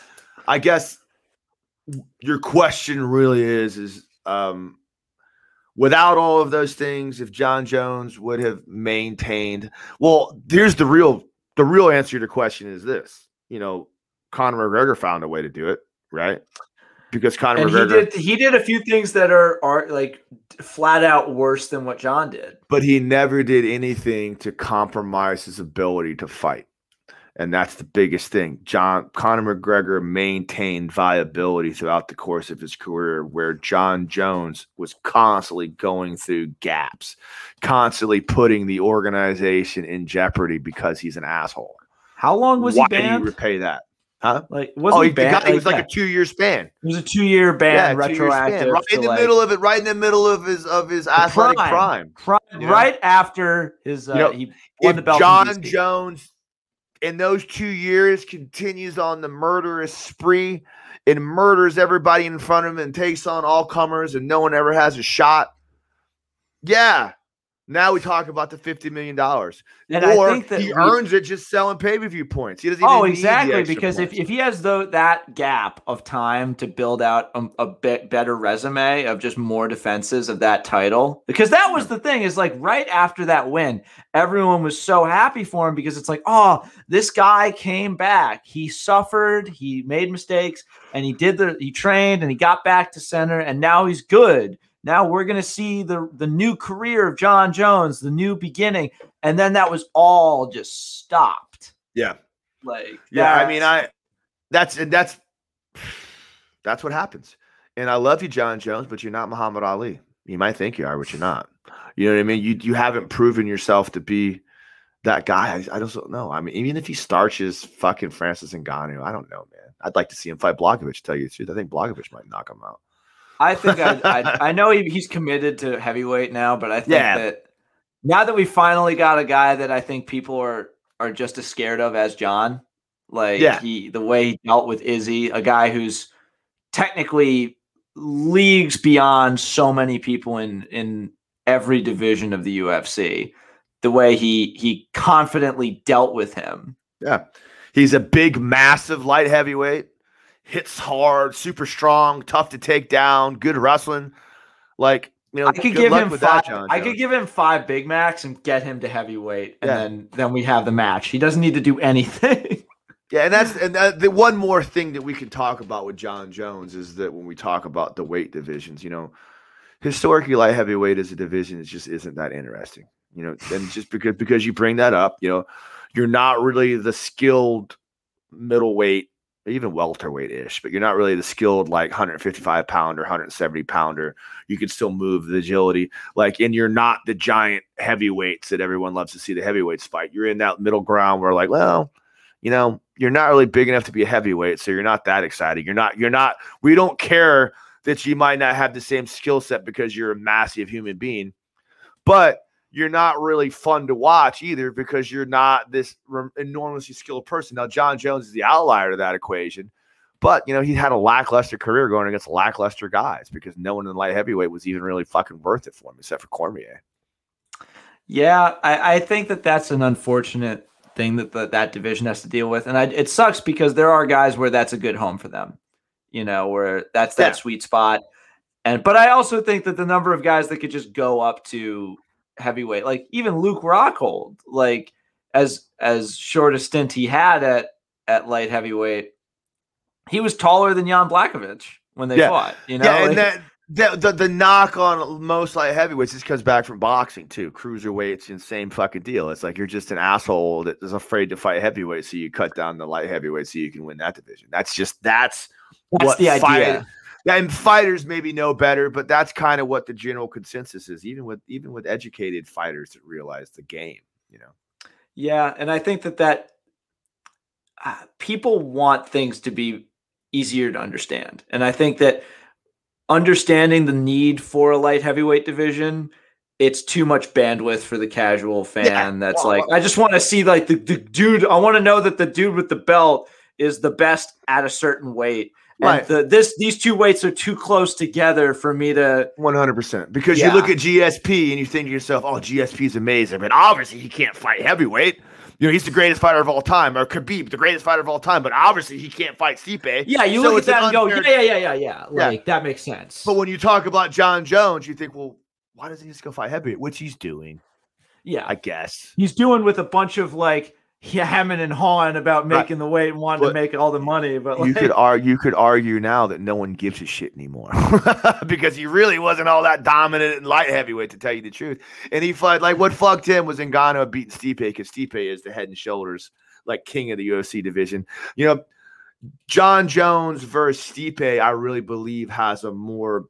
I guess your question really is is um without all of those things, if Jon Jones would have maintained, well, here's the real the real answer to the question is this: you know, Conor McGregor found a way to do it, right? Because Conor and McGregor, he did, he did a few things that are are like flat out worse than what Jon did, but he never did anything to compromise his ability to fight and that's the biggest thing. John Conor McGregor maintained viability throughout the course of his career, where Jon Jones was constantly going through gaps, constantly putting the organization in jeopardy because he's an asshole. How long was Why he banned? do you repay that? Huh? Like, Oh, wasn't he, he banned? guy- it was like yeah. a two year span. it was a two year ban, Yeah, retroactive, span. right in the like, middle of it, right in the middle of his of his athletic prime. prime. know? right after his uh, You know, he won if the belt. Jon. Jones in those two years continues on the murderous spree and murders everybody in front of him and takes on all comers and no one ever has a shot, yeah. Now we talk about the fifty million dollars, and or I think that he we- earns it just selling pay per view points. He doesn't. Oh, even need the exactly. Because if, if he has though that gap of time to build out a, a bit better resume of just more defenses of that title, because that was the thing is like right after that win, everyone was so happy for him because it's like, oh, this guy came back. He suffered, he made mistakes, and he did the he trained and he got back to center, and now he's good. Now we're gonna see the the new career of Jon Jones, the new beginning, and then that was all just stopped. yeah, Like Yeah, I mean, I that's that's that's what happens. And I love you, Jon Jones, but you're not Muhammad Ali. You might think you are, but you're not. You know what I mean? You you haven't proven yourself to be that guy. I, I don't know. I mean, even if he starches fucking Francis Ngannou, I don't know, man. I'd like to see him fight Blachowicz. To tell you the truth, I think Blachowicz might knock him out. I think I, I, I know he, he's committed to heavyweight now, but I think Yeah. that now that we finally got a guy that I think people are are just as scared of as Jon, like Yeah. he the way he dealt with Izzy, a guy who's technically leagues beyond so many people in in every division of the UFC. The way he he confidently dealt with him. Yeah. He's a big, massive light heavyweight, hits hard, super strong, tough to take down, good wrestling. Like, you know, I could give him five. that, Jon I could give him five Big Macs and get him to heavyweight, and Yeah. then then we have the match. He doesn't need to do anything. Yeah, and that's and uh, the one more thing that we can talk about with Jon Jones is that when we talk about the weight divisions, you know, historically light heavyweight as a division it just isn't that interesting. You know, and just because because you bring that up, you know, you're not really the skilled middleweight, even welterweight ish, but you're not really the skilled like 155 pounder, 170 pounder. You can still move the agility, like, and you're not the giant heavyweights that everyone loves to see the heavyweights fight. You're in that middle ground where, like, well, you know, you're not really big enough to be a heavyweight, so you're not that exciting. You're not, you're not, we don't care that you might not have the same skill set because you're a massive human being, but you're not really fun to watch either because you're not this re- enormously skilled person. Now, Jon Jones is the outlier to that equation, but you know, he had a lackluster career going against lackluster guys because no one in light heavyweight was even really fucking worth it for him except for Cormier. Yeah, I, I think that that's an unfortunate thing that the, that division has to deal with, and I, it sucks because there are guys where that's a good home for them. You know, where that's that Yeah. sweet spot. And but I also think that the number of guys that could just go up to heavyweight, like even Luke Rockhold, like as as short a stint he had at at light heavyweight, he was taller than Jan Blachowicz when they Yeah. fought. You know, yeah, and Like- that the, the the knock on most light heavyweights just comes back from boxing too. Cruiserweights and same fucking deal. It's like you're just an asshole that is afraid to fight heavyweight, so you cut down the light heavyweight so you can win that division. That's just that's that's what the idea. fight- Yeah, and fighters maybe know better, but that's kind of what the general consensus is, even with even with educated fighters that realize the game. You know, Yeah, and I think that that uh, people want things to be easier to understand, and I think that understanding the need for a light heavyweight division, it's too much bandwidth for the casual fan. Yeah, That's well, like, I just want to see like the, the dude. I want to know that the dude with the belt is the best at a certain weight. Right. the, this these two weights are too close together for me to. one hundred percent. Because Yeah. you look at GSP and you think to yourself, "Oh, GSP is amazing," but obviously he can't fight heavyweight. You know, he's the greatest fighter of all time, or Khabib, the greatest fighter of all time, but obviously he can't fight Stipe. Yeah, you So look at it's an that and go, unfair- yeah, yeah, yeah, yeah, yeah. Yeah. Like that makes sense. But when you talk about Jon Jones, you think, well, why doesn't he just go fight heavyweight? Which he's doing, yeah, I guess. he's doing with a bunch of like yeah, hemming and hawing about Right. making the weight and wanting But to make all the money, but You like, could argue, you could argue now that no one gives a shit anymore because he really wasn't all that dominant in light heavyweight, to tell you the truth. And he fought like what fucked him was Ngannou beating Stipe because Stipe is the head and shoulders like king of the UFC division. You know, Jon Jones versus Stipe, I really believe has a more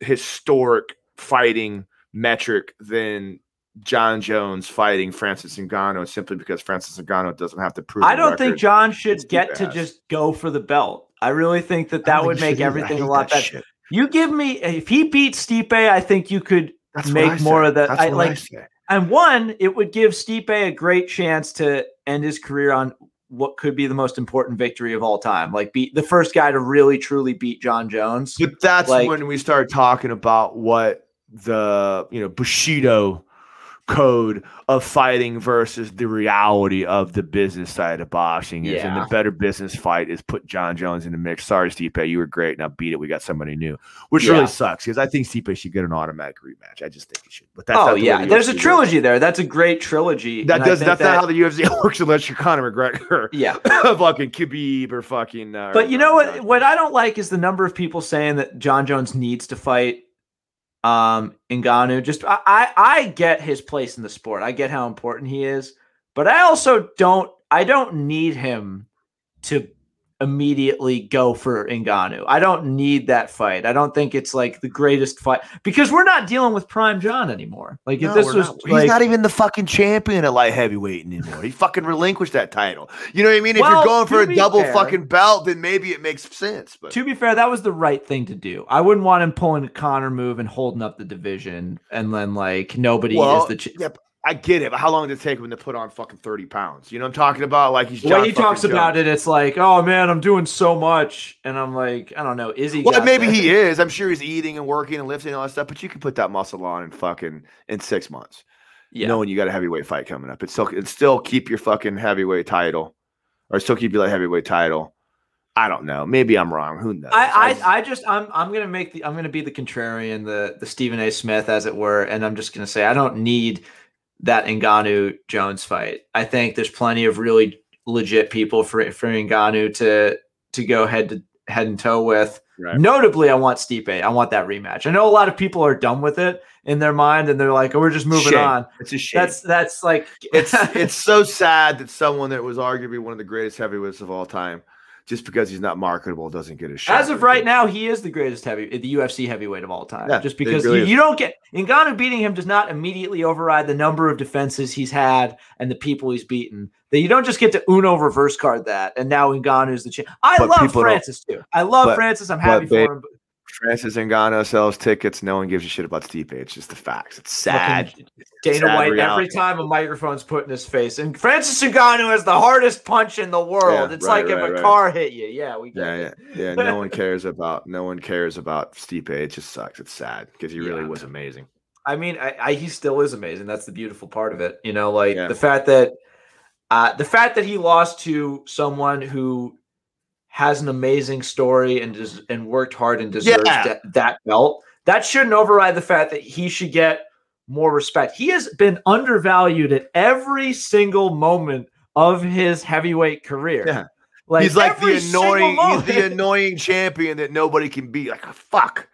historic fighting metric than Jon Jones fighting Francis Ngannou simply because Francis Ngannou doesn't have to prove. I don't think. Jon should get to just go for the belt. I really think that that would make you should either. I everything a lot better. You give me if he beats Stipe, I think you could That's make more of that. I what I like- And one, it would give Stipe a great chance to end his career on what could be the most important victory of all time. Like beat the first guy to really truly beat Jon Jones. But that's Like- when we start talking about what the you know Bushido code of fighting versus the reality of the business side of boxing is. And the better business fight is put Jon Jones in the mix. Sorry, Stipe, you were great. Now beat it. We got somebody new, which Yeah. really sucks because I think Stipe should get an automatic rematch. I just think he should. But that's oh yeah, the there's a UFC works. trilogy there. That's a great trilogy. That and does. That's that- not how the UFC works unless you're Conor McGregor, Yeah. fucking Khabib, or fucking. Uh, But you know what? What I don't like is the number of people saying that Jon Jones needs to fight um Ngannou. Just I, I I get his place in the sport. I get how important he is, but I also don't I don't need him to immediately go for Ngannou. I don't need that fight. I don't think it's like the greatest fight because we're not dealing with Prime Jon anymore. Like if No, this was not. like, he's not even the fucking champion at light heavyweight anymore. He fucking relinquished that title. You know what I mean? If Well, you're going for a double fair- fucking belt, then maybe it makes sense. But to be fair, that was the right thing to do. I wouldn't want him pulling a Conor move and holding up the division, and then like nobody Well, is the. Ch- yeah, I get it. But how long did it take him to put on fucking thirty pounds? You know what I'm talking about? Like he's John way he talks about it, it's like, oh man, I'm doing so much, and I'm like, I don't know, is he? Well, maybe that? he is. I'm sure he's eating and working and lifting and all that stuff. But you can put that muscle on in fucking in six months. Yeah, knowing you got a heavyweight fight coming up. It's still it still keep your fucking heavyweight title, or still keep your light heavyweight title. I don't know. Maybe I'm wrong. Who knows? I, just- I, I just, I'm, I'm gonna make the, I'm gonna be the contrarian, the, the Stephen A. Smith, as it were, and I'm just gonna say I don't need that Ngannou Jones fight. I think there's plenty of really legit people for for Ngannou to to go head to head and toe with. Right. Notably, I want Stipe. I want that rematch. I know a lot of people are done with it in their mind, and they're like, "Oh, we're just moving Shame. on." It's a shame. That's that's like it's it's so sad that someone that was arguably one of the greatest heavyweights of all time, just because he's not marketable, doesn't get a shot. As of right now, he is the greatest heavy, the UFC heavyweight of all time. Yeah, just because really you, you don't get Ngannou beating him does not immediately override the number of defenses he's had and the people he's beaten. That you don't just get to Uno reverse card that, and now Ngannou's the champ. I But love Francis too. I love but- Francis. I'm happy they- for him. but Francis Ngannou sells tickets. No one gives a shit about Stipe. It's just the facts. It's sad. fucking Dana sad White reality. every time a microphone's put in his face, and Francis Ngannou has the hardest punch in the world. Yeah, it's right, like if a right. car hit you. Yeah, we get Yeah, it. yeah, yeah. No one cares about. No one cares about Stipe. It just sucks. It's sad because he really was amazing. I mean, I, I, he still is amazing. That's the beautiful part of it. You know, like the fact that uh, the fact that he lost to someone who has an amazing story and des- and worked hard and deserves Yeah. that, that belt. That shouldn't override the fact that he should get more respect. He has been undervalued at every single moment of his heavyweight career. Yeah. Like he's like the annoying. He's the annoying champion that nobody can beat. Like fuck.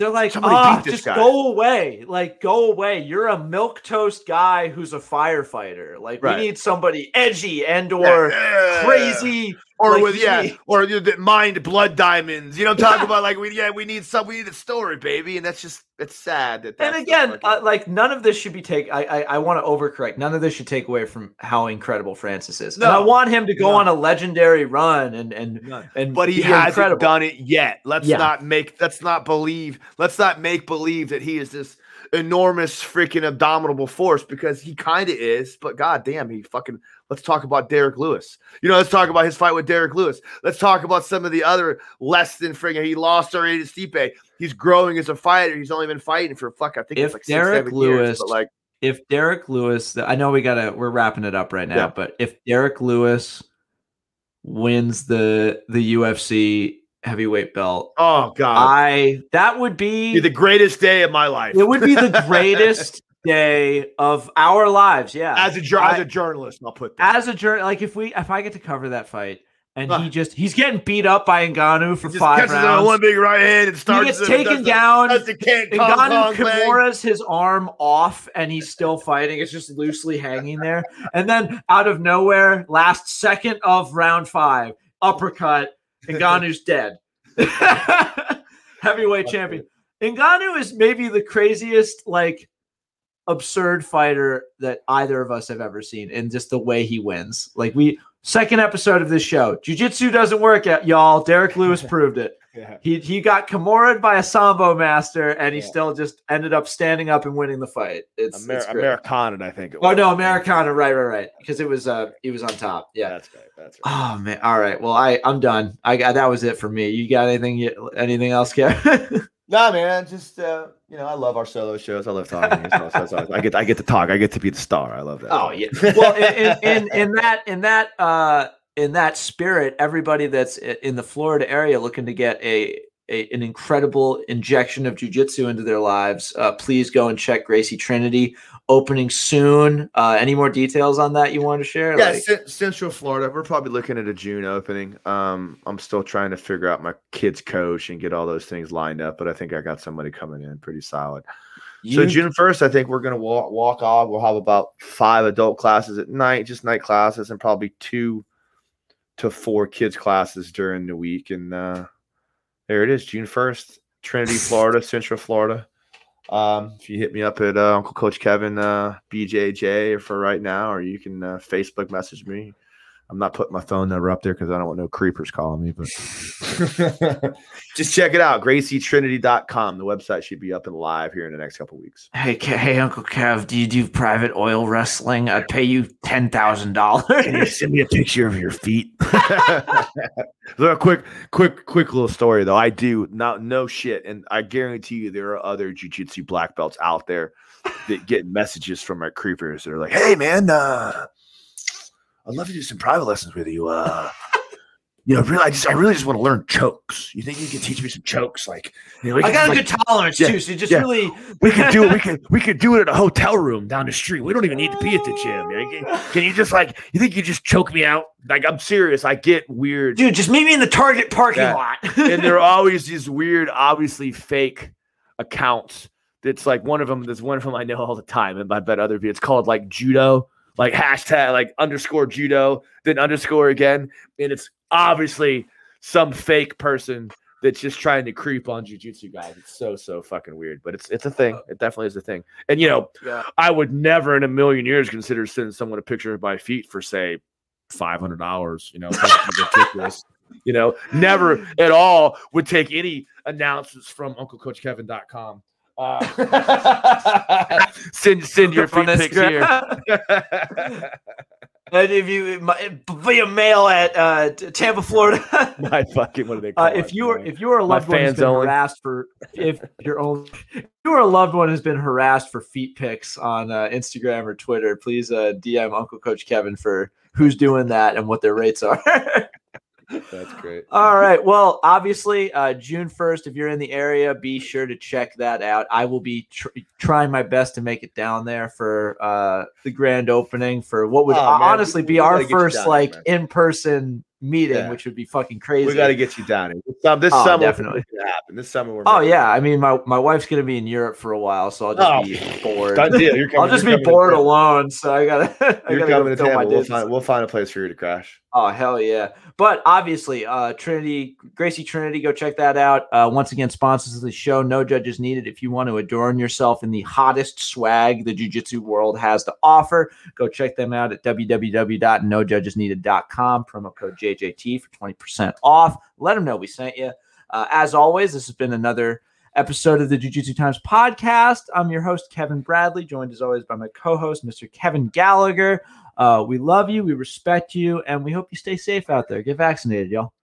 They're like, Somebody "Ah, just guy." go away. Like, go away. You're a milk toast guy who's a firefighter. Like, Right. we need somebody edgy and or Yeah. crazy. Or like with yeah, or you know, the mind blood diamonds. You know, I'm talking about like we yeah we need some we need a story, baby, and that's just it's sad that. And again, uh, like none of this should be take. I I, I want to overcorrect. None of this should take away from how incredible Francis is. And I want him to go No. on a legendary run and and and. but he hasn't incredible. done it yet. Let's Yeah. not make let's not believe let's not make believe that he is this enormous freaking abominable force because he kind of is. But god damn, he fucking. Let's talk about Derrick Lewis. You know, let's talk about his fight with Derrick Lewis. Let's talk about some of the other less than freaking. He lost already to Stipe. He's growing as a fighter. He's only been fighting for fuck. I think If it's like Derrick six, seven years, Lewis- but like If Derrick Lewis, I know we gotta. We're wrapping it up right now, Yeah. but if Derrick Lewis wins the the UFC heavyweight belt, oh god, I that would be Be the greatest day of my life. it would be the greatest day of our lives. Yeah, as a as a journalist. I'll put that. as a journal, like if we if I get to cover that fight and Huh. he just he's getting beat up by Ngannou for five catches rounds. one big right hand and starts. He gets taken down, the Ngannou Kimura's his arm off and he's still fighting. It's just loosely hanging there. And then out of nowhere, last second of round five, uppercut, Ngannou's dead. Heavyweight champion. Ngannou is maybe the craziest, like, absurd fighter that either of us have ever seen, and just the way he wins. Like we second episode of this show, jujitsu doesn't work, at y'all. Derrick Lewis proved it. Yeah. He he got Kimura by a sambo master, and he Yeah. still just ended up standing up and winning the fight. It's, Amer- it's. Americana, I think. It Oh no, Americana, right, right, right. Because it was uh he was on top. Yeah. That's right. That's right. Oh man. All right. Well, I I'm done. I got that was it for me. You got anything anything else, Kev? Nah, man, just uh, you know, I love our solo shows. I love talking. so- so- so I get, I get to talk. I get to be the star. I love that. oh yeah. Well, in, in, in that in that uh in that spirit, everybody that's in the Florida area looking to get a, a an incredible injection of jujitsu into their lives, uh, please go and check Gracie Trinity opening soon. Uh, any more details on that you want to share? yeah, Like- Cen- Central Florida. We're probably looking at a June opening. Um, I'm still trying to figure out my kids' coach and get all those things lined up, but I think I got somebody coming in pretty solid. so June first, I think we're gonna walk walk off. We'll have about five adult classes at night, just night classes, and probably two to four kids classes during the week. And uh, there it is, June first, Trinity, Florida, Central Florida. Um, if you hit me up at uh, Uncle Coach Kevin uh, BJJ for right now, or you can uh, Facebook message me. I'm not putting my phone number up there because I don't want no creepers calling me, but just check it out. GracieTrinity.com. The website should be up and live here in the next couple weeks. Hey, Ke- hey, Uncle Kev, do you do private oil wrestling? I'd pay you ten thousand dollars. Can you send me a picture of your feet? Look, quick, quick, quick little story though. I do not no shit, and I guarantee you there are other jujitsu black belts out there that get messages from my creepers that are like, "Hey, man, uh, I'd love to do some private lessons with you. Uh, you know, really, I just, I really just want to learn chokes. You think you can teach me some chokes? Like, you know, I got a good tolerance Yeah, too, so just yeah. really. we could do it. We could we could do it at a hotel room down the street. We don't even need to be at the gym. Can, can you just like you think you just choke me out? Like I'm serious. I get weird, Dude, just meet me in the Target parking Yeah. lot. and there are always these weird, obviously fake accounts. That's like one of them. There's one of them I know all the time, and I bet other people. It's called like judo, like hashtag like underscore judo, then underscore again, and it's obviously some fake person that's just trying to creep on jujitsu guys. It's so so fucking weird, but it's it's a thing. It definitely is a thing. And you know, Yeah. I would never in a million years consider sending someone a picture of my feet for say five hundred dollars. You know, ridiculous. You know, never at all would take any announcements from UncleCoachKevin.com. Uh, send send your feet pics here. And if you via mail at uh, Tampa, Florida. My fucking what do they call Uh, if you are if you are a My loved one who's been only. harassed for if your own if you are a loved one who's been harassed for feet pics on uh, Instagram or Twitter, please uh, DM Uncle Coach Kevin for who's doing that and what their rates are. That's great. All right. Well, obviously, uh, June 1st, if you're in the area, be sure to check that out. I will be tr- trying my best to make it down there for uh, the grand opening for what would Oh, man, honestly we- be we our gotta get you first down like in person meeting, Yeah. which would be fucking crazy. We got to get you down here. This, um, this Oh, summer, definitely. happen. This summer, we're Oh yeah, I mean my, my wife's gonna be in Europe for a while, so I'll just Oh, be bored. Done deal. You're coming, I'll just be bored alone, so I gotta. I You're gotta coming go to Tampa. We'll find, we'll find a place for you to crash. Oh hell yeah! But obviously, uh, Trinity, Gracie Trinity, go check that out. Uh, once again, sponsors of the show. No judges needed. If you want to adorn yourself in the hottest swag the jiu-jitsu world has to offer, go check them out at www.nojudgesneeded.com. Promo code JJT for twenty percent off. Let them know we sent you. Uh, as always, this has been another episode of the Jiu-Jitsu Times podcast. I'm your host Kevin Bradley, joined as always by my co-host Mr. Kevin Gallagher. Uh, we love you, we respect you, and we hope you stay safe out there. Get vaccinated, y'all.